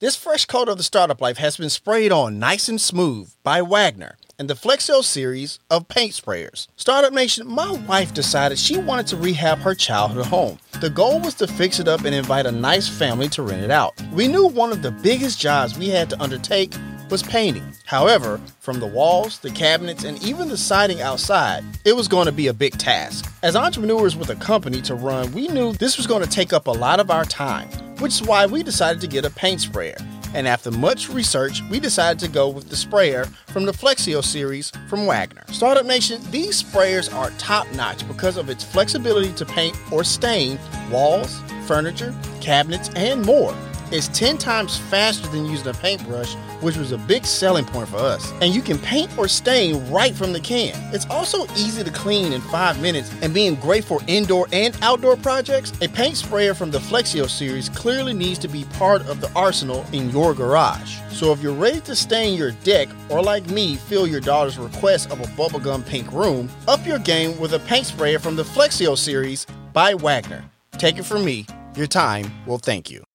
This fresh coat of the startup life has been sprayed on nice and smooth by Wagner and the Flexio series of paint sprayers. Startup Nation, my wife decided she wanted to rehab her childhood home. The goal was to fix it up and invite a nice family to rent it out. We knew one of the biggest jobs we had to undertake was painting. However, from the walls, the cabinets, and even the siding outside, it was going to be a big task. As entrepreneurs with a company to run, we knew this was going to take up a lot of our time, which is why we decided to get a paint sprayer. And after much research, we decided to go with the sprayer from the Flexio series from Wagner. Startup Nation, these sprayers are top notch because of its flexibility to paint or stain walls, furniture, cabinets, and more. It's 10 times faster than using a paintbrush, which was a big selling point for us. And you can paint or stain right from the can. It's also easy to clean in 5 minutes and being great for indoor and outdoor projects. A paint sprayer from the Flexio series clearly needs to be part of the arsenal in your garage. So if you're ready to stain your deck or like me, fill your daughter's request of a bubblegum pink room, up your game with a paint sprayer from the Flexio series by Wagner. Take it from me, your time will thank you.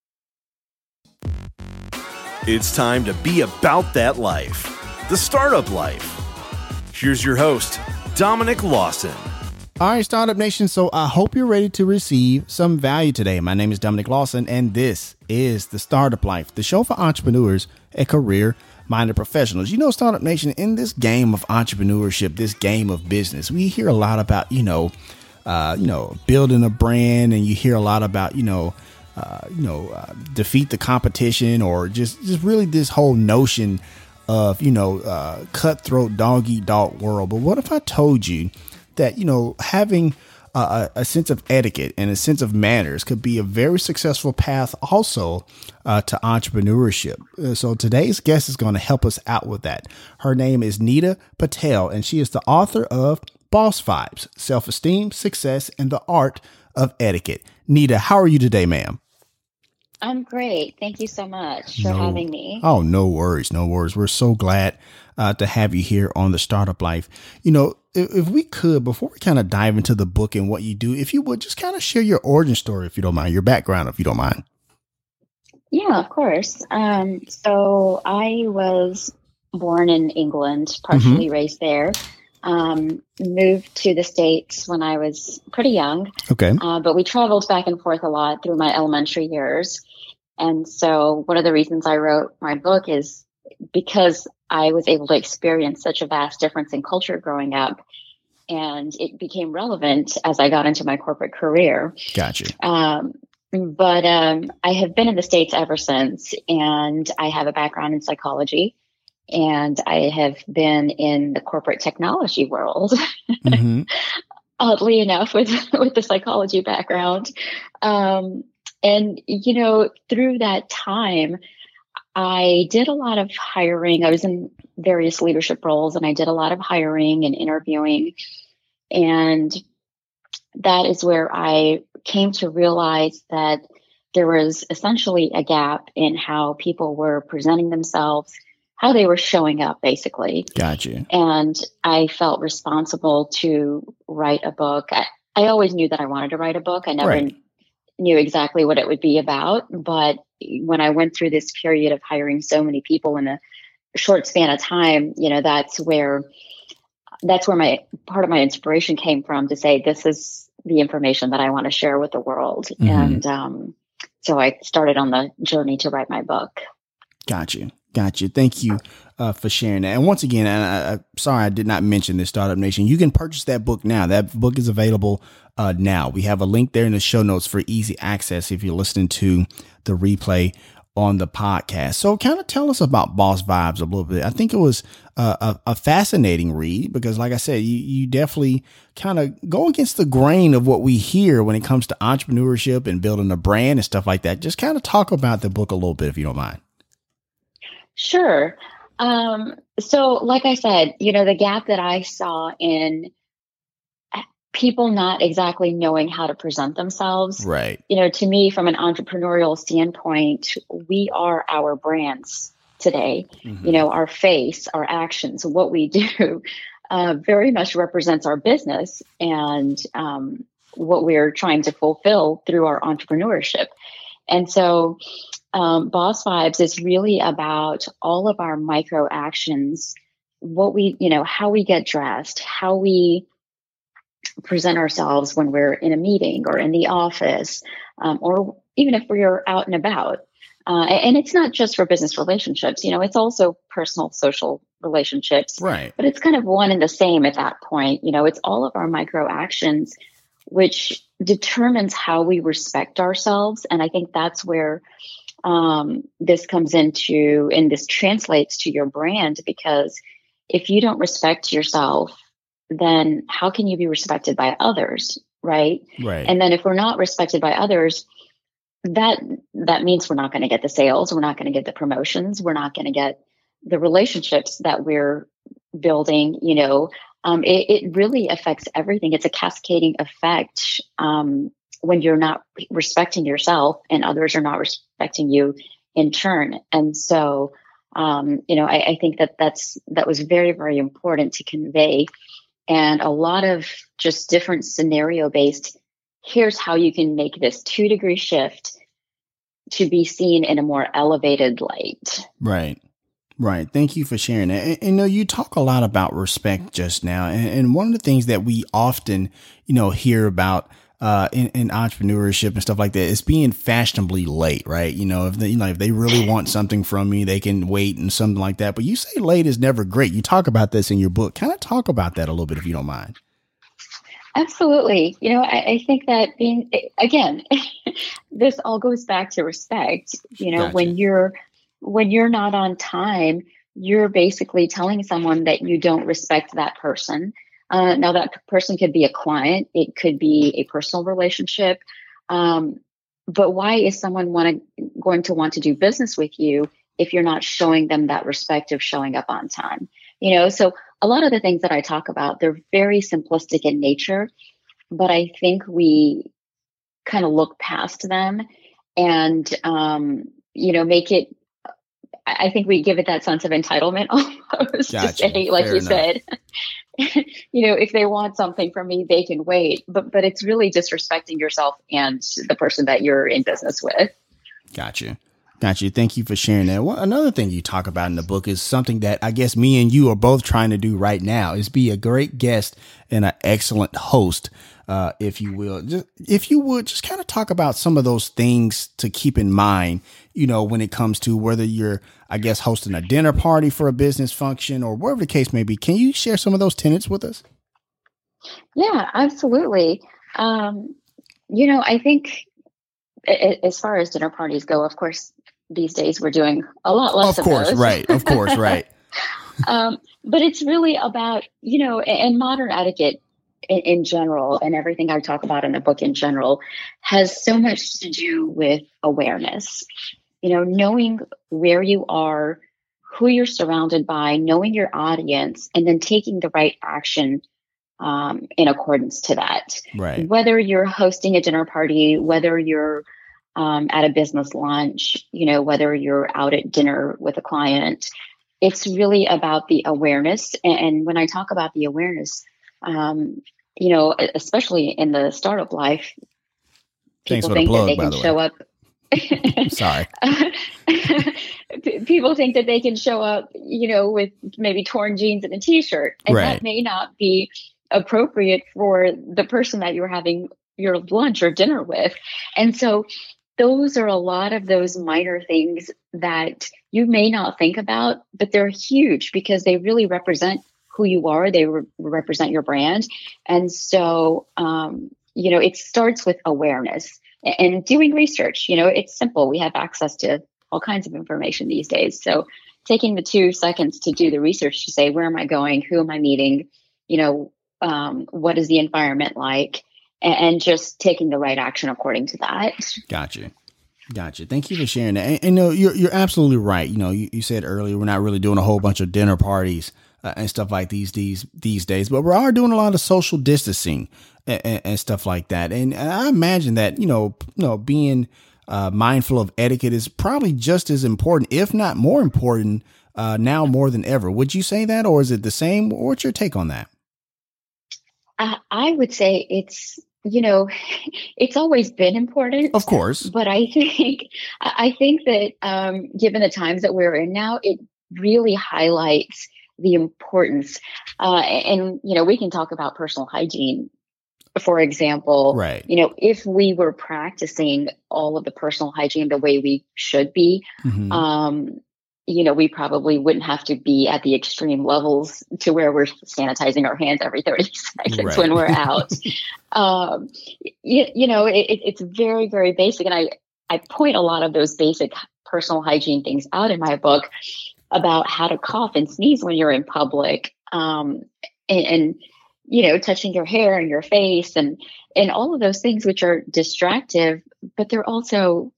It's time to be about that life, the startup life. Here's your host, Dominic Lawson. All right, Startup Nation. So I hope you're ready to receive some value today. My name is Dominic Lawson, and this is the Startup Life, the show for entrepreneurs and career minded professionals. You know, Startup Nation, in this game of entrepreneurship, this game of business, we hear a lot about, you know, uh, you know, building a brand, and you hear a lot about, you know, uh, you know, uh, defeat the competition, or just just really this whole notion of you know uh, cutthroat dog eat dog world. But what if I told you that you know having a, a, sense of etiquette and a sense of manners could be a very successful path also uh, to entrepreneurship. Uh, so today's guest is going to help us out with that. Her name is Nita Patel, and she is the author of Boss Vibes Self Esteem, Success, and the Art of Etiquette. Nita, how are you today, ma'am? I'm great. Thank you so much for no, having me. Oh, no worries. No worries. We're so glad uh, to have you here on the Startup Life. You know, if, if we could, before we kind of dive into the book and what you do, if you would just kind of share your origin story, if you don't mind, your background, if you don't mind. Yeah, of course. Um, so I was born in England, partially mm-hmm. raised there. Um, moved to the States when I was pretty young. Okay. Uh, but we traveled back and forth a lot through my elementary years. And so one of the reasons I wrote my book is because I was able to experience such a vast difference in culture growing up. And it became relevant as I got into my corporate career. Gotcha. Um, but um, I have been in the States ever since, and I have a background in psychology and I have been in the corporate technology world. Mm-hmm. Oddly enough, with with the psychology background, um, and you know, through that time, I did a lot of hiring. I was in various leadership roles, and I did a lot of hiring and interviewing, and that is where I came to realize that there was essentially a gap in how people were presenting themselves how they were showing up basically. Gotcha. And I felt responsible to write a book. I, I always knew that I wanted to write a book. I never right. Knew exactly what it would be about. But when I went through this period of hiring so many people in a short span of time, you know, that's where that's where my part of my inspiration came from to say this is the information that I want to share with the world. Mm-hmm. And um, so I started on the journey to write my book. Got you. Got you. Thank you uh, for sharing that. And once again, I, I, sorry I did not mention this Startup Nation. You can purchase that book now. That book is available uh, now. We have a link there in the show notes for easy access if you're listening to the replay on the podcast. So, kind of tell us about Boss Vibes a little bit. I think it was a, a fascinating read because, like I said, you, you definitely kind of go against the grain of what we hear when it comes to entrepreneurship and building a brand and stuff like that. Just kind of talk about the book a little bit if you don't mind. Sure. Um, so, like I said, you know, the gap that I saw in people not exactly knowing how to present themselves. Right. You know, to me, from an entrepreneurial standpoint, we are our brands today. Mm-hmm. You know, our face, our actions, what we do uh, very much represents our business and um, what we're trying to fulfill through our entrepreneurship. And so, um, Boss Vibes is really about all of our micro actions, what we, you know, how we get dressed, how we present ourselves when we're in a meeting or in the office, um, or even if we're out and about. Uh, and it's not just for business relationships, you know, it's also personal, social relationships. Right. But it's kind of one and the same at that point. You know, it's all of our micro actions, which determines how we respect ourselves. And I think that's where um, this comes into, and this translates to your brand because if you don't respect yourself, then how can you be respected by others? Right. Right. And then if we're not respected by others, that that means we're not going to get the sales, we're not going to get the promotions, we're not going to get the relationships that we're building. You know, um, it, it, really affects everything. It's a cascading effect um, when you're not respecting yourself, and others are not respecting you in turn. And so, um, you know, I, I think that that's that was very very important to convey, and a lot of just different scenario based here's how you can make this two degree shift to be seen in a more elevated light. Right. Right. Thank you for sharing that. And, you know, you talk a lot about respect just now. And, and, one of the things that we often, you know, hear about uh, in, in, entrepreneurship and stuff like that, it's being fashionably late, right? You know, if they, you know, if they really want something from me, they can wait and something like that. But you say late is never great. You talk about this in your book. Kind of talk about that a little bit if you don't mind. Absolutely. You know, I, I think that being, again, this all goes back to respect. You know, gotcha. when you're, when you're not on time, you're basically telling someone that you don't respect that person. Uh, now, that person could be a client, it could be a personal relationship. Um, but why is someone want to, going to want to do business with you if you're not showing them that respect of showing up on time? You know, so a lot of the things that I talk about, they're very simplistic in nature, but I think we kind of look past them and, um, you know, make it, I think we give it that sense of entitlement almost gotcha. to say, like Fair you enough. said, you know, if they want something from me, they can wait. But but it's really disrespecting yourself and the person that you're in business with. Gotcha. Got you. Thank you for sharing that. Well, another thing you talk about in the book is something that I guess me and you are both trying to do right now is be a great guest and an excellent host, uh, if you will. Just, if you would just kind of talk about some of those things to keep in mind, you know, when it comes to whether you're, I guess, hosting a dinner party for a business function or whatever the case may be. Can you share some of those tenets with us? Yeah, absolutely. Um, you know, I think as far as dinner parties go, of course, these days we're doing a lot less. Of course, of right. Of course, right. um, but it's really about you know, and modern etiquette in, in, general, and everything I talk about in the book in general, has so much to do with awareness. You know, knowing where you are, who you're surrounded by, knowing your audience, and then taking the right action um, in accordance to that. Right. Whether you're hosting a dinner party, whether you're um, at a business lunch, you know, whether you're out at dinner with a client, it's really about the awareness. And, when I talk about the awareness, um, you know, especially in the startup life, people think plug, that they can the show up. Sorry. people think that they can show up, you know, with maybe torn jeans and a t-shirt, and right. that may not be appropriate for the person that you're having your lunch or dinner with. And so those are a lot of those minor things that you may not think about, but they're huge because they really represent who you are. They re- represent your brand. And so, um, you know, it starts with awareness and doing research. You know, it's simple. We have access to all kinds of information these days. So, taking the two seconds to do the research to say, where am I going? Who am I meeting? You know, um, what is the environment like? and just taking the right action according to that. Gotcha. Gotcha. Thank you for sharing that. And, and no, you're you're absolutely right. You know, you, you said earlier we're not really doing a whole bunch of dinner parties uh, and stuff like these these these days, but we are doing a lot of social distancing and, and, and stuff like that. And, I imagine that you know, you know, being uh, mindful of etiquette is probably just as important, if not more important, uh, now more than ever. Would you say that, or is it the same? What's your take on that? I would say it's you know, it's always been important. Of course. But I think, I think that um, given the times that we're in now, it really highlights the importance. Uh, and, you know, we can talk about personal hygiene for example, right. you know, if we were practicing all of the personal hygiene the way we should be, mm-hmm. um, you know, we probably wouldn't have to be at the extreme levels to where we're sanitizing our hands every 30 seconds right. when we're out. um, you, you know, it, it's very, very basic. And I, I point a lot of those basic personal hygiene things out in my book about how to cough and sneeze when you're in public. Um, and, and you know, touching your hair and your face and and all of those things which are distractive, but they're also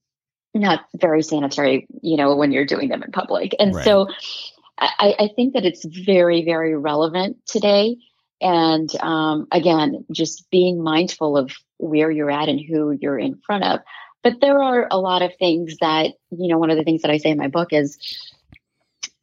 not very sanitary, you know, when you're doing them in public. And right. so I, I, think that it's very, very relevant today. And um, again, just being mindful of where you're at and who you're in front of. But there are a lot of things that, you know, one of the things that I say in my book is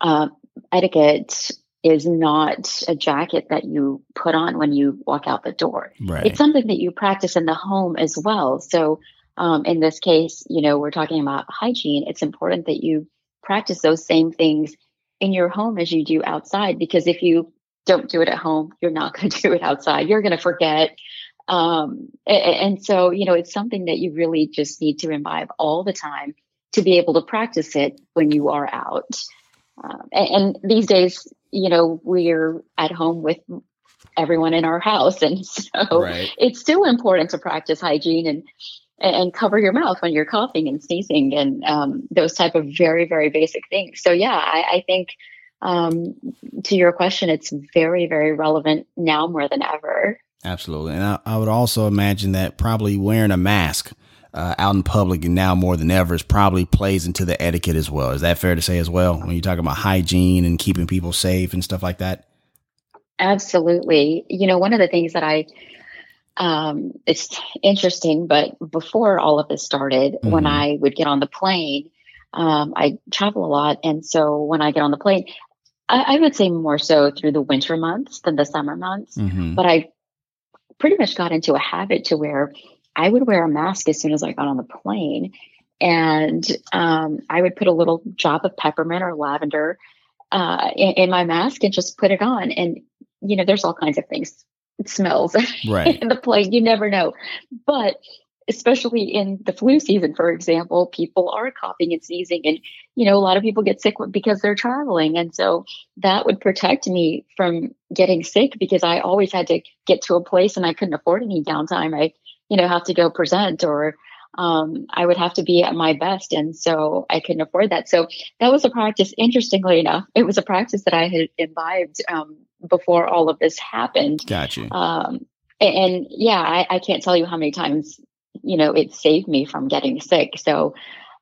uh, etiquette is not a jacket that you put on when you walk out the door. Right. It's something that you practice in the home as well. So, um, in this case, you know, we're talking about hygiene. It's important that you practice those same things in your home as you do outside, because if you don't do it at home, you're not going to do it outside. You're going to forget. Um, and, and so, you know, it's something that you really just need to imbibe all the time to be able to practice it when you are out. Um, and, and, these days, you know, we're at home with everyone in our house. And so right. it's still important to practice hygiene and, and cover your mouth when you're coughing and sneezing and um, those type of very, very basic things. So yeah, I, I think um, to your question, it's very, very relevant now more than ever. Absolutely. And I, I would also imagine that probably wearing a mask uh, out in public and now more than ever is probably plays into the etiquette as well. Is that fair to say as well when you're talking about hygiene and keeping people safe and stuff like that? Absolutely. You know, one of the things that I um, it's interesting, but before all of this started, mm-hmm. when I would get on the plane, um, I travel a lot, and so when I get on the plane, I, I, would say more so through the winter months than the summer months. Mm-hmm. But I pretty much got into a habit to where I would wear a mask as soon as I got on the plane. And um, I would put a little drop of peppermint or lavender uh, in, in, my mask and just put it on. And, you know, there's all kinds of things. It smells right. in the plane. You never know. But especially in the flu season, for example, people are coughing and sneezing. And, you know, a lot of people get sick because they're traveling. And so that would protect me from getting sick because I always had to get to a place and I couldn't afford any downtime. I you know, have to go present or um, I would have to be at my best. And so I couldn't afford that. So that was a practice, interestingly enough, it was a practice that I had imbibed um, before all of this happened. Gotcha. Um, and, and, yeah, I, I, can't tell you how many times, you know, it saved me from getting sick. So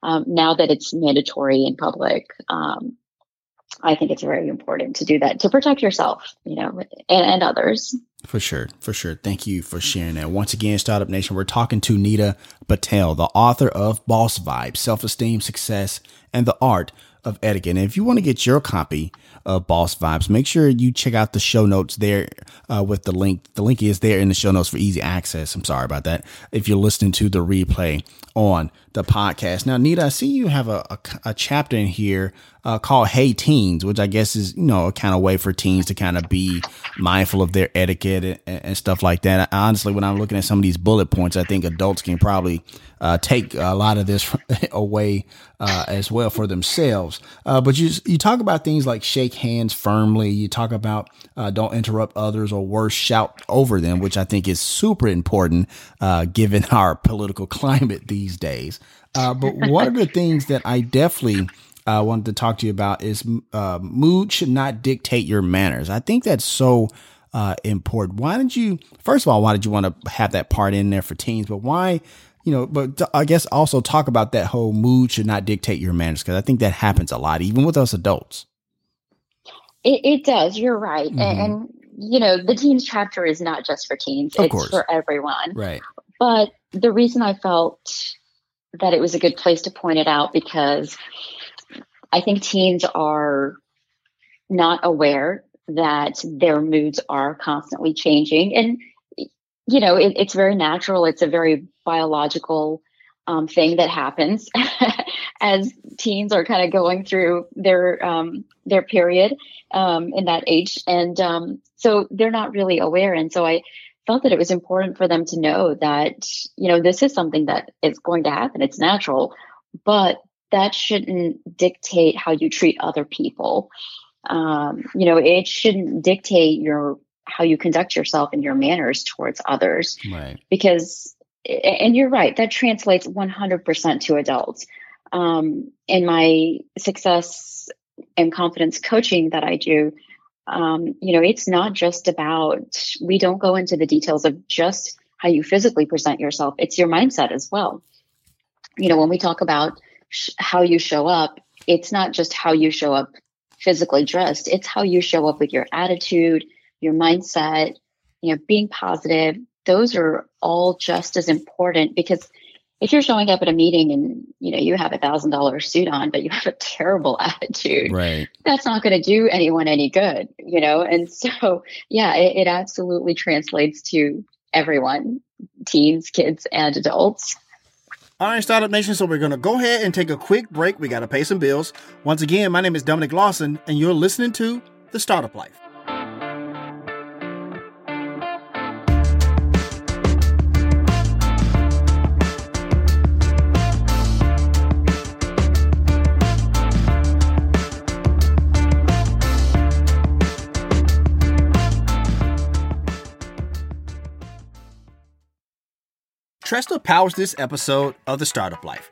um, now that it's mandatory in public, um, I think it's very important to do that to protect yourself, you know, and, and others. For sure. For sure. Thank you for sharing that. Once again, Startup Nation, we're talking to Nita Patel, the author of Boss Vibes, Self Esteem, Success, and the Art of Etiquette. And if you want to get your copy of Boss Vibes, make sure you check out the show notes there uh, with the link. The link is there in the show notes for easy access. I'm sorry about that. If you're listening to the replay on the podcast. Now, Nita, I see you have a, a, a chapter in here uh, called Hey Teens, which I guess is, you know, a kind of way for teens to kind of be mindful of their etiquette and, and, stuff like that. Honestly, when I'm looking at some of these bullet points, I think adults can probably uh, take a lot of this away uh, as well for themselves. Uh, but you, you talk about things like shake hands firmly. You talk about uh, don't interrupt others or worse, shout over them, which I think is super important uh, given our political climate these days. But one of the things that I definitely uh, wanted to talk to you about is uh, mood should not dictate your manners. I think that's so uh, important. Why did you, first of all, why did you want to have that part in there for teens? But why, you know, but I guess also talk about that whole mood should not dictate your manners because I think that happens a lot, even with us adults. It, it does. You're right. Mm-hmm. And, and, you know, the teens chapter is not just for teens, of it's course. for everyone. Right. But the reason I felt that it was a good place to point it out because I think teens are not aware that their moods are constantly changing. And you know, it, it's very natural. It's a very biological um, thing that happens as teens are kind of going through their um, their period um, in that age, and um, so they're not really aware. And so I felt that it was important for them to know that you know this is something that is going to happen. It's natural, but that shouldn't dictate how you treat other people. Um, you know, it shouldn't dictate your how you conduct yourself and your manners towards others. Right. Because, and you're right, that translates 100% to adults. Um, in my success and confidence coaching that I do, um, you know, it's not just about, we don't go into the details of just how you physically present yourself, it's your mindset as well. You know, when we talk about sh- how you show up, it's not just how you show up physically dressed, it's how you show up with your attitude, your mindset, you know, being positive. Those are all just as important because if you're showing up at a meeting and you know you have a thousand dollar suit on but you have a terrible attitude right that's not going to do anyone any good you know and so yeah it, it absolutely translates to everyone teens kids and adults all right, Startup Nation. So we're going to go ahead and take a quick break. We got to pay some bills. Once again, my name is Dominic Lawson, and you're listening to The Startup Life. Tresta powers this episode of The Startup Life.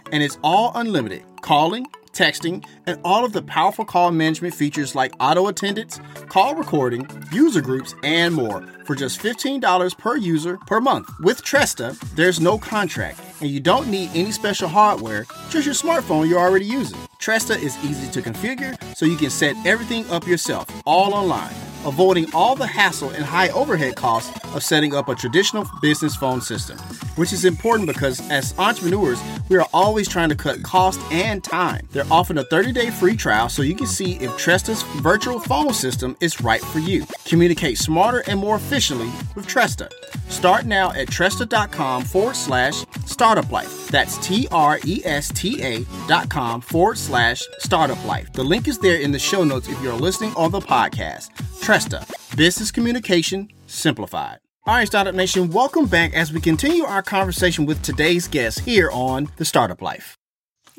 and it's all unlimited calling, texting, and all of the powerful call management features like auto attendance, call recording, user groups, and more for just $15 per user per month. With Tresta, there's no contract, and you don't need any special hardware, just your smartphone you're already using. Tresta is easy to configure, so you can set everything up yourself, all online avoiding all the hassle and high overhead costs of setting up a traditional business phone system, which is important because as entrepreneurs, we are always trying to cut cost and time. They're offering a 30 day free trial so you can see if Tresta's virtual phone system is right for you. Communicate smarter and more efficiently with Tresta. Start now at Tresta.com forward slash startup life. That's T R E S T A dot com forward slash startup life. The link is there in the show notes if you're listening on the podcast. Tresta, business communication simplified. All right, Startup Nation, welcome back as we continue our conversation with today's guest here on The Startup Life.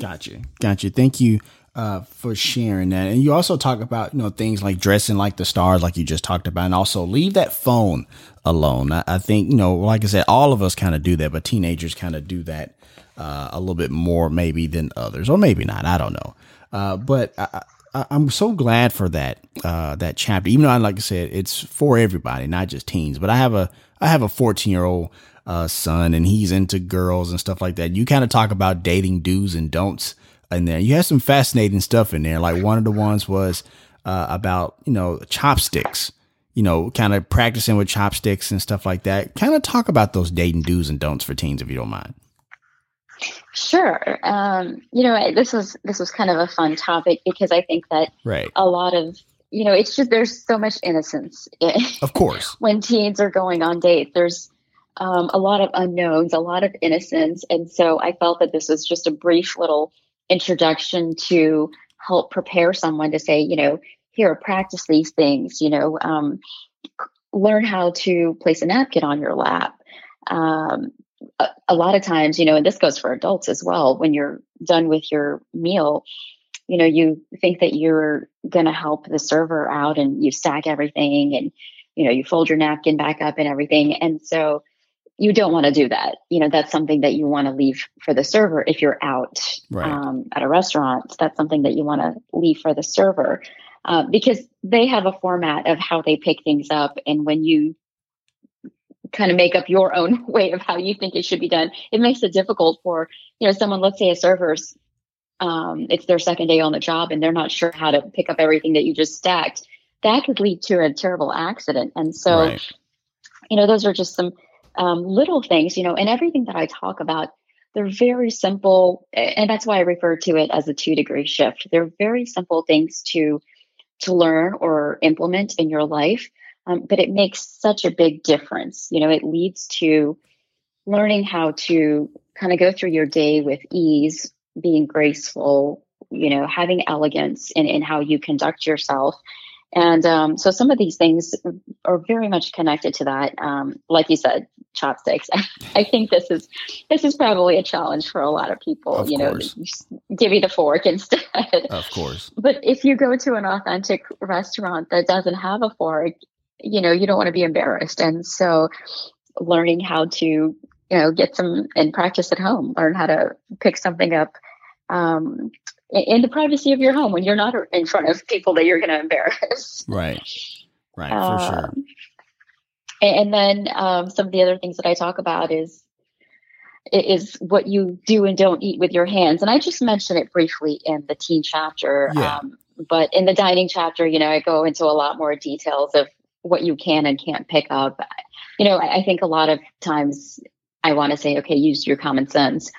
Gotcha. Gotcha. Thank you uh, for sharing that. And you also talk about, you know, things like dressing like the stars, like you just talked about, and also leave that phone alone. I, I think, you know, like I said, all of us kind of do that, but teenagers kind of do that uh, a little bit more maybe than others, or maybe not. I don't know. Uh, but I, am so glad for that uh, that chapter. Even though, I, like I said, it's for everybody, not just teens. But I have a I have a 14 year old uh, son, and he's into girls and stuff like that. You kind of talk about dating do's and don'ts in there. You have some fascinating stuff in there. Like one of the ones was uh, about you know chopsticks. You know, kind of practicing with chopsticks and stuff like that. Kind of talk about those dating do's and don'ts for teens, if you don't mind. Sure. Um, you know, this was this was kind of a fun topic because I think that right. a lot of you know, it's just there's so much innocence. Of course, when teens are going on dates, there's um, a lot of unknowns, a lot of innocence, and so I felt that this was just a brief little introduction to help prepare someone to say, you know, here, practice these things. You know, um, learn how to place a napkin on your lap. Um, a, a lot of times, you know, and this goes for adults as well, when you're done with your meal, you know, you think that you're going to help the server out and you stack everything and, you know, you fold your napkin back up and everything. And so you don't want to do that. You know, that's something that you want to leave for the server. If you're out right. um, at a restaurant, that's something that you want to leave for the server uh, because they have a format of how they pick things up. And when you kind of make up your own way of how you think it should be done. It makes it difficult for, you know, someone, let's say a server's, um, it's their second day on the job and they're not sure how to pick up everything that you just stacked. That could lead to a terrible accident. And so, right. you know, those are just some um, little things, you know, and everything that I talk about, they're very simple. And that's why I refer to it as a two degree shift. They're very simple things to, to learn or implement in your life um, but it makes such a big difference. You know, it leads to learning how to kind of go through your day with ease, being graceful, you know, having elegance in, in how you conduct yourself. And um, so some of these things are very much connected to that. Um, like you said, chopsticks. I think this is this is probably a challenge for a lot of people. Of you course. know, give me the fork instead. Of course. But if you go to an authentic restaurant that doesn't have a fork, you know, you don't want to be embarrassed. And so learning how to, you know, get some and practice at home, learn how to pick something up um, in the privacy of your home when you're not in front of people that you're going to embarrass. Right. Right. For sure. Um, and then um, some of the other things that I talk about is is what you do and don't eat with your hands. And I just mentioned it briefly in the teen chapter. Yeah. Um, but in the dining chapter, you know, I go into a lot more details of what you can and can't pick up. You know, I, I think a lot of times I want to say, okay, use your common sense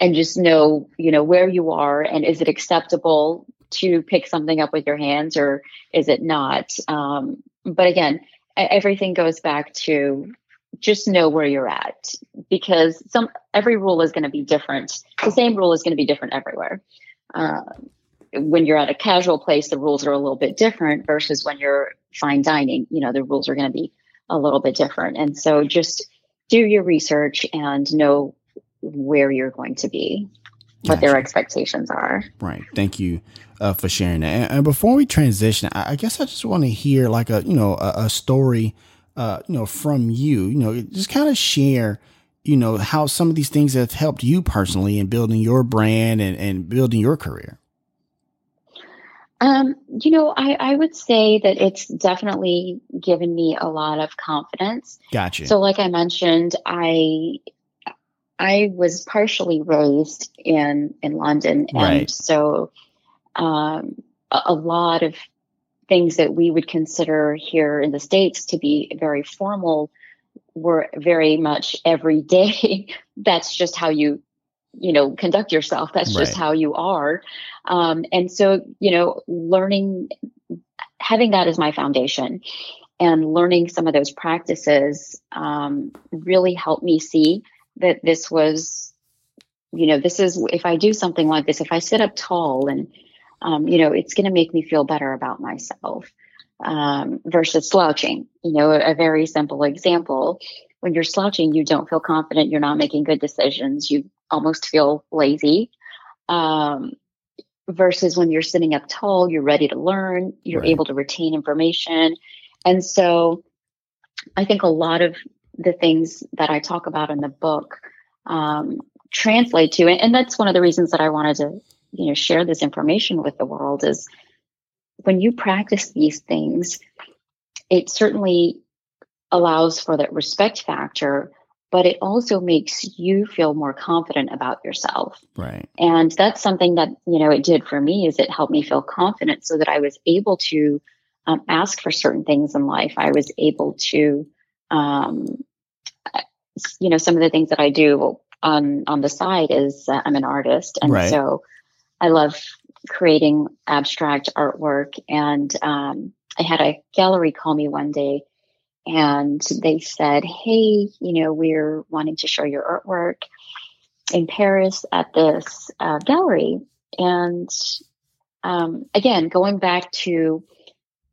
and just know, you know, where you are and is it acceptable to pick something up with your hands or is it not? Um, but again, everything goes back to just know where you're at because some every rule is going to be different. The same rule is going to be different everywhere. Um, when you're at a casual place, the rules are a little bit different versus when you're fine dining. You know, the rules are going to be a little bit different. And so just do your research and know where you're going to be, what gotcha. their expectations are. Right. Thank you uh, for sharing that. And, and, before we transition, I, I guess I just want to hear like a, you know, a, a story, uh, you know, from you, you know, just kind of share, you know, how some of these things have helped you personally in building your brand and, and building your career. Um, you know, I, I would say that it's definitely given me a lot of confidence. Gotcha. So, like I mentioned, I I was partially raised in in London, and right. so um, a, a lot of things that we would consider here in the states to be very formal were very much every day. That's just how you you know conduct yourself. That's just how you are. Um, and so you know learning having that as my foundation. And learning some of those practices um, really helped me see that this was you know this is if i do something like this if i sit up tall and um, you know it's going to make me feel better about myself um, versus slouching you know a, a very simple example when you're slouching, you don't feel confident. You're not making good decisions. You almost feel lazy. Um, versus when you're sitting up tall, you're ready to learn, you're right. able to retain information. And so I think a lot of the things that I talk about in the book um, translate to, and that's one of the reasons that I wanted to, you know, share this information with the world is when you practice these things, it certainly allows for that respect factor, but it also makes you feel more confident about yourself. Right. And that's something that, you know, it did for me is it helped me feel confident so that I was able to um, ask for certain things in life. I was able to, um, you know, some of the things that I do on, on the side is uh, I'm an artist. And right. so I love creating abstract artwork. And um, I had a gallery call me one day and they said, Hey, you know, we're wanting to show your artwork in Paris at this uh, gallery. And um, again, going back to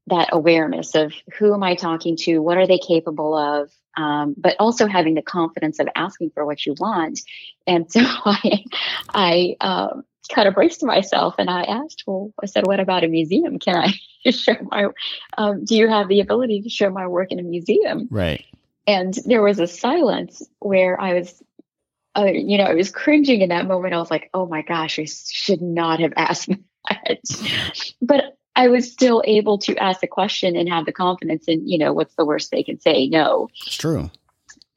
that awareness of who am I talking to? What are they capable of? Um, but also having the confidence of asking for what you want. And so I, I um, kind of braced myself and I asked, well, I said, what about a museum? Can I show my, um, do you have the ability to show my work in a museum? Right. And there was a silence where I was, uh, you know, I was cringing in that moment. I was like, oh my gosh, I should not have asked that. but I was still able to ask the question and have the confidence and, you know, what's the worst they can say? No. It's true.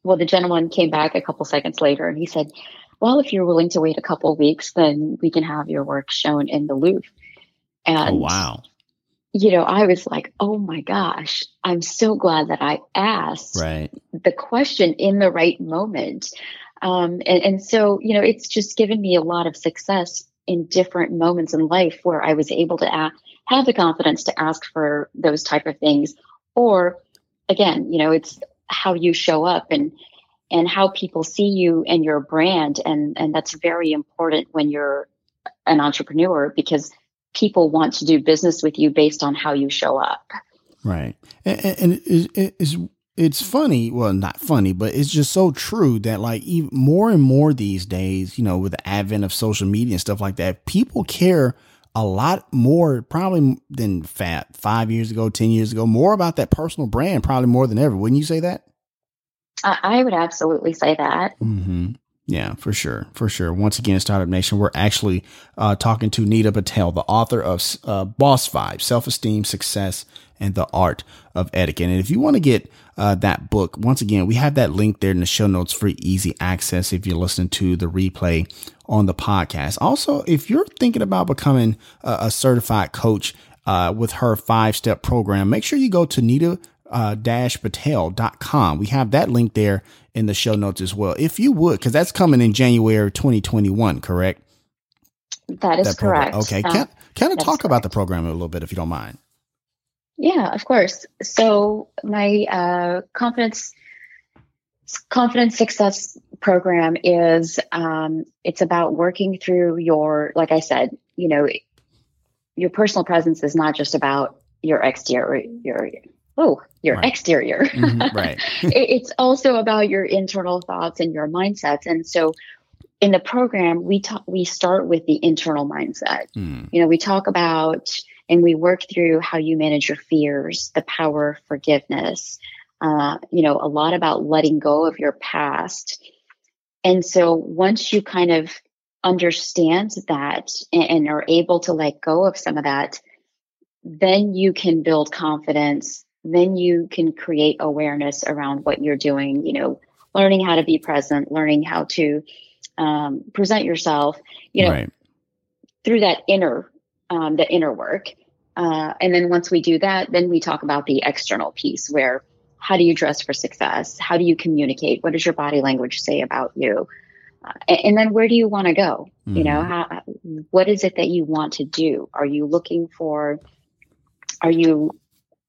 well, the gentleman came back a couple seconds later and he said, well, if you're willing to wait a couple weeks, then we can have your work shown in the Louvre. And, oh, wow. You know, I was like, oh my gosh, I'm so glad that I asked right. the question in the right moment. Um, and, and so, you know, it's just given me a lot of success in different moments in life where I was able to ask, have the confidence to ask for those type of things. Or again, you know, it's how you show up and and how people see you and your brand. And and that's very important when you're an entrepreneur because people want to do business with you based on how you show up. Right. And, and it's it's funny well not funny but it's just so true that like even more and more these days you know with the advent of social media and stuff like that people care a lot more probably than fat five years ago, 10 years ago, more about that personal brand, probably more than ever. Wouldn't you say that? I would absolutely say that. Mm-hmm. Yeah, for sure. For sure. Once again, Startup Nation, we're actually uh, talking to Nita Patel, the author of uh, Boss Vibes, Self Esteem, Success, and the Art of Etiquette. And if you want to get uh, that book, once again, we have that link there in the show notes for easy access if you're listening to the replay on the podcast. Also, if you're thinking about becoming a, a certified coach uh, with her five step program, make sure you go to Nita uh, patel.com. We have that link there in the show notes as well. If you would, because that's coming in January 2021, correct? That is that correct. Okay. Uh, can, kind of talk correct. about the program a little bit if you don't mind. Yeah, of course. So my uh, confidence confidence success program is um, it's about working through your like I said, you know, your personal presence is not just about your exterior your oh your right. exterior. Mm-hmm, right. It's also about your internal thoughts and your mindsets. And so in the program we talk we start with the internal mindset. Mm. you know we talk about and we work through how you manage your fears the power of forgiveness uh, you know a lot about letting go of your past. And so once you kind of understand that and, and are able to let go of some of that then you can build confidence then you can create awareness around what you're doing, you know, learning how to be present, learning how to um, present yourself, you know, right. through that inner, um, the inner work. Uh, and then once we do that, then we talk about the external piece where how do you dress for success? How do you communicate? What does your body language say about you? Uh, and, and, then where do you want to go? Mm-hmm. You know, mm-hmm. how, what is it that you want to do? Are you looking for, are you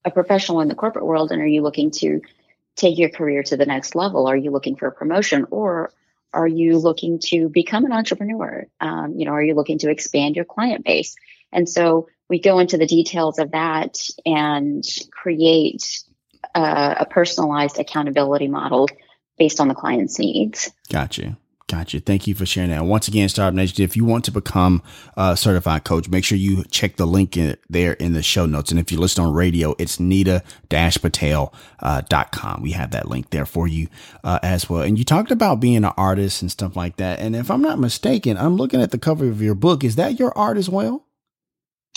a professional in the corporate world and are you looking to take your career to the next level? Are you looking for a promotion or are you looking to become an entrepreneur? Um, you know, are you looking to expand your client base? And so we go into the details of that and create uh, a personalized accountability model based on the client's needs. Gotcha. Gotcha. Thank you for sharing that. Once again, Startup Nation, if you want to become a certified coach, make sure you check the link in, there in the show notes. And if you listen on radio, it's nita-patel.com. Uh, we have that link there for you uh, as well. And you talked about being an artist and stuff like that. And if I'm not mistaken, I'm looking at the cover of your book. Is that your art as well?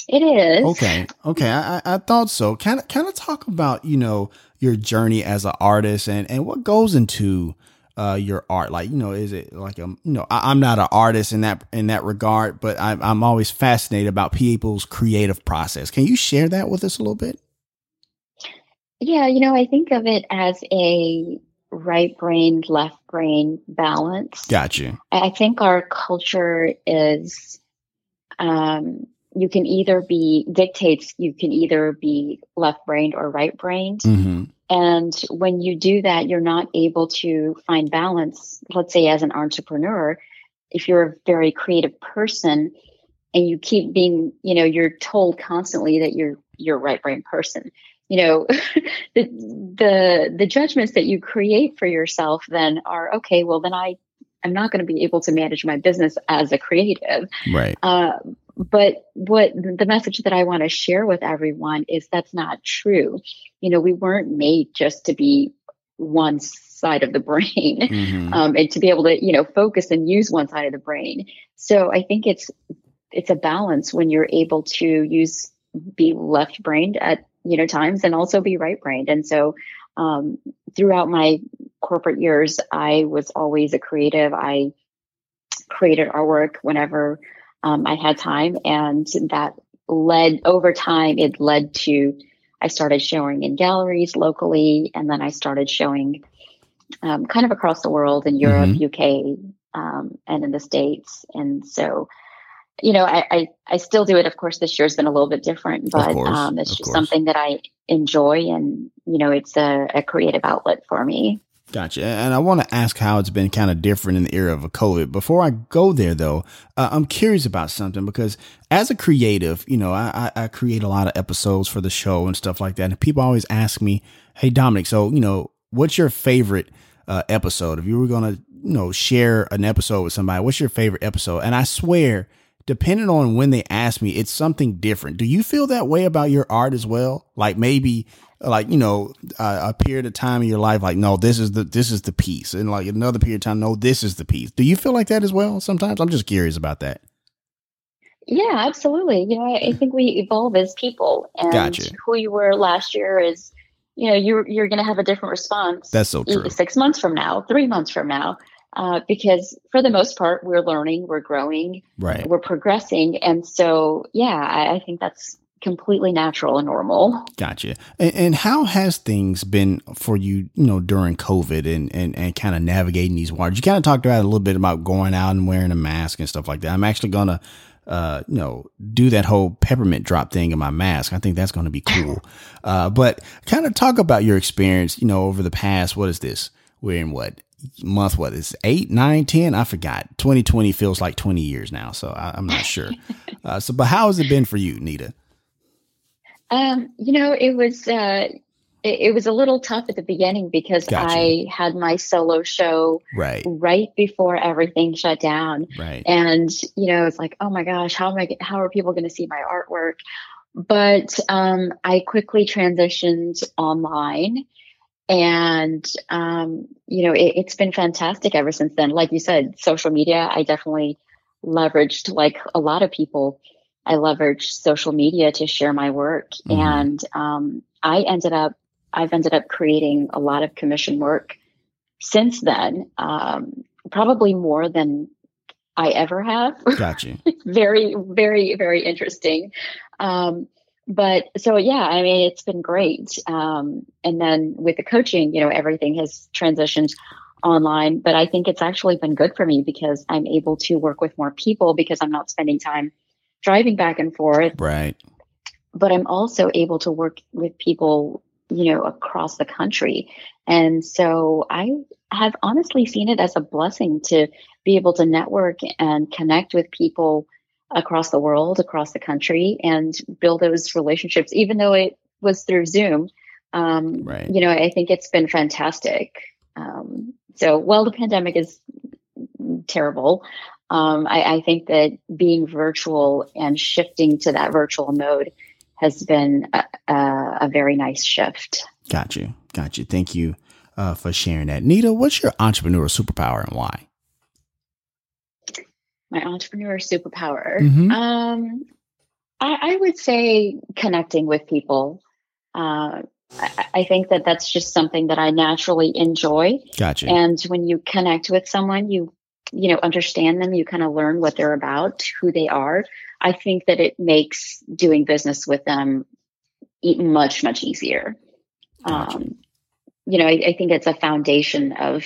It is. Okay. Okay. I, I thought so. Kind of, kind of talk about, you know, your journey as an artist and, and what goes into uh, your art? Like, you know, is it like a, you know, I, am not an artist in that in that regard, but I'm I'm always fascinated about people's creative process. Can you share that with us a little bit? Yeah, you know, I think of it as a right brain, left brain balance. Gotcha. I think our culture is, um, you can either be dictates you can either be left brained or right brained. Mm-hmm. And when you do that, you're not able to find balance. Let's say, as an entrepreneur, if you're a very creative person and you keep being, you know, you're told constantly that you're you're a right brain person. You know, the the the judgments that you create for yourself then are okay. Well, then I I'm not going to be able to manage my business as a creative. Right. Uh, but what the message that I want to share with everyone is that's not true. You know, we weren't made just to be one side of the brain mm-hmm. um, and to be able to, you know, focus and use one side of the brain. So I think it's it's a balance when you're able to use be left brained at you know times and also be right brained. And so um, throughout my corporate years, I was always a creative. I created artwork whenever um, I had time, and that led over time. It led to I started showing in galleries locally, and then I started showing um, kind of across the world in Europe, mm-hmm. UK, um, and in the States. And so, you know, I, I, I, still do it. Of course, this year's been a little bit different, but course, um, it's just course. something that I enjoy, and you know, it's a, a creative outlet for me. Gotcha. And I want to ask how it's been kind of different in the era of a COVID. Before I go there, though, uh, I'm curious about something because as a creative, you know, I, I, create a lot of episodes for the show and stuff like that. And people always ask me, Hey, Dominic, so, you know, what's your favorite uh, episode? If you were going to, you know, share an episode with somebody, what's your favorite episode? And I swear, depending on when they ask me, it's something different. Do you feel that way about your art as well? Like maybe like you know uh, a period of time in your life like no this is the this is the piece. And like another period of time no this is the piece. Do you feel like that as well sometimes? I'm just curious about that. Yeah absolutely. You know i, I think we evolve as people and gotcha. who you were last year is you know you're you're going to have a different response that's so true. six months from now three months from now uh, because for the most part we're learning we're growing right we're progressing and so yeah I, I think that's completely natural and normal. Gotcha. And, and, how has things been for you, you know, during COVID and, and, and kind of navigating these waters? You kind of talked about a little bit about going out and wearing a mask and stuff like that. I'm actually going to, uh, you know, do that whole peppermint drop thing in my mask. I think that's going to be cool. Uh, but kind of talk about your experience, you know, over the past, what is this? We're in what month? What is eight, nine, ten? I forgot. 2020 feels like 20 years now. So I, am not sure. Uh, so, but how has it been for you, Nita? Um, you know, it was uh, it, it, was a little tough at the beginning because gotcha. I had my solo show right right before everything shut down. Right, and you know, it's like, oh my gosh, how am I? How are people going to see my artwork? But um, I quickly transitioned online and um, you know it, has been fantastic ever since then like you said social media i definitely leveraged like a lot of people I leveraged social media to share my work. Mm-hmm. And um, I ended up, I've ended up creating a lot of commission work since then, um, probably more than I ever have. Gotcha. very, very, very interesting. But so yeah, I mean, it's been great. Um, and then with the coaching, you know, everything has transitioned online, but I think it's actually been good for me because I'm able to work with more people because I'm not spending time driving back and forth. Right. But I'm also able to work with people, you know, across the country. And so I have honestly seen it as a blessing to be able to network and connect with people across the world, across the country, and build those relationships, even though it was through Zoom. Um, right. You know, I think it's been fantastic. Um, so while the pandemic is terrible, um, I, I, think that being virtual and shifting to that virtual mode has been a, a, a very nice shift. Got you. Got you. Thank you uh, for sharing that. Nita, what's your entrepreneurial superpower and why? My entrepreneur superpower. Mm-hmm. Um, I, I, would say connecting with people. Uh, I, I think that that's just something that I naturally enjoy. Gotcha. And when you connect with someone, you you know, understand them, you kind of learn what they're about, who they are. I think that it makes doing business with them much, much easier. Gotcha. Um, you know, I, I, think it's a foundation of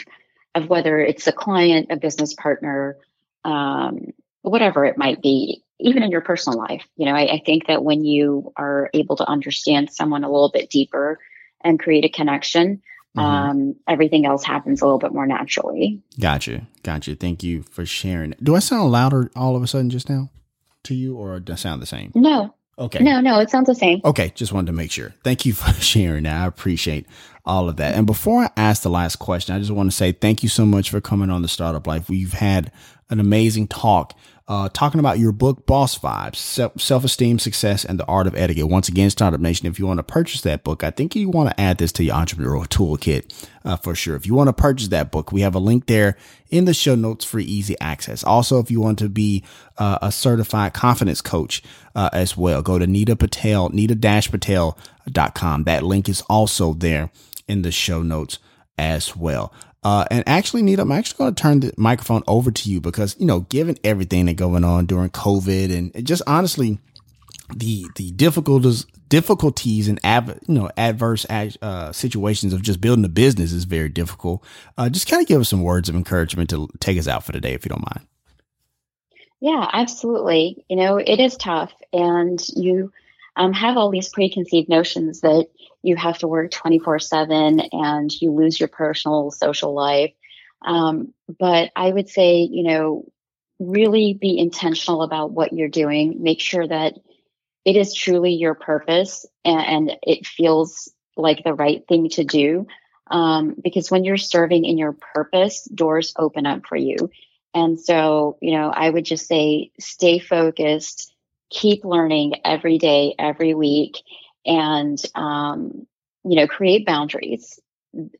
of whether it's a client, a business partner, um, whatever it might be, even in your personal life. You know, I, I think that when you are able to understand someone a little bit deeper and create a connection, Mm-hmm. Um, everything else happens a little bit more naturally. Gotcha. Gotcha. Thank you for sharing. Do I sound louder all of a sudden just now to you or does it sound the same? No. Okay. No, no, it sounds the same. Okay. Just wanted to make sure. Thank you for sharing that. I appreciate all of that. And before I ask the last question, I just want to say thank you so much for coming on the Startup Life. We've had an amazing talk uh, talking about your book, Boss Vibes, Self Esteem, Success, and the Art of Etiquette. Once again, Startup Nation, if you want to purchase that book, I think you want to add this to your entrepreneurial toolkit uh, for sure. If you want to purchase that book, we have a link there in the show notes for easy access. Also, if you want to be uh, a certified confidence coach uh, as well, go to Nita Patel, nita-patel.com. That link is also there in the show notes as well. Uh, and actually, Nita, I'm actually going to turn the microphone over to you because, you know, given everything that's going on during COVID and just honestly, the the difficulties difficulties and you know adverse uh, situations of just building a business is very difficult. Uh, just kind of give us some words of encouragement to take us out for today, if you don't mind. Yeah, absolutely. You know, it is tough, and you um, have all these preconceived notions that you have to work 24 7 and you lose your personal social life. Um, but I would say, you know, really be intentional about what you're doing. Make sure that it is truly your purpose and, and it feels like the right thing to do. Um, because when you're serving in your purpose, doors open up for you. And so, you know, I would just say stay focused, keep learning every day, every week, and, um, you know, create boundaries.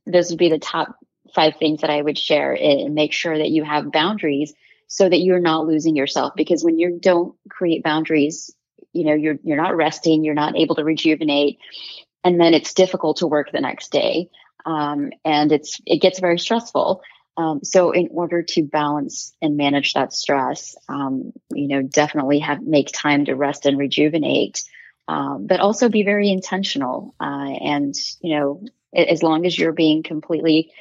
Those would be the top five things that I would share and make sure that you have boundaries so that you're not losing yourself. Because when you don't create boundaries, you know, you're, you're not resting, you're not able to rejuvenate. And then it's difficult to work the next day. Um, and it's, it gets very stressful. Um, so in order to balance and manage that stress, um, you know, definitely have make time to rest and rejuvenate, um, but also be very intentional. Uh, and you know, as long as you're being completely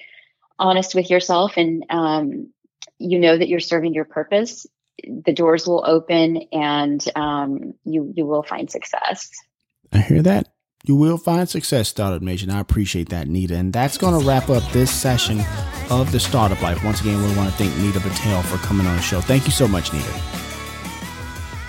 honest with yourself and um, you know that you're serving your purpose, the doors will open and um, you you will find success. I hear that you will find success, Startup Nation. I appreciate that, Nita. And that's going to wrap up this session of the Startup Life. Once again, we want to thank Nita Patel for coming on the show. Thank you so much, Nita.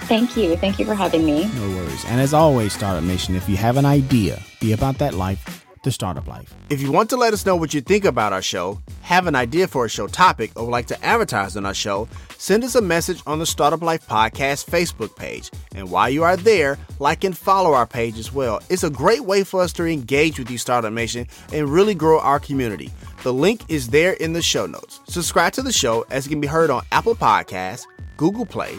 Thank you. Thank you for having me. No worries. And as always, Startup Nation, if you have an idea, be about that life the startup life. If you want to let us know what you think about our show, have an idea for a show topic, or would like to advertise on our show, send us a message on the Startup Life Podcast Facebook page. And while you are there, like and follow our page as well. It's a great way for us to engage with you, Startup Nation, and really grow our community. The link is there in the show notes. Subscribe to the show as it can be heard on Apple Podcasts, Google Play,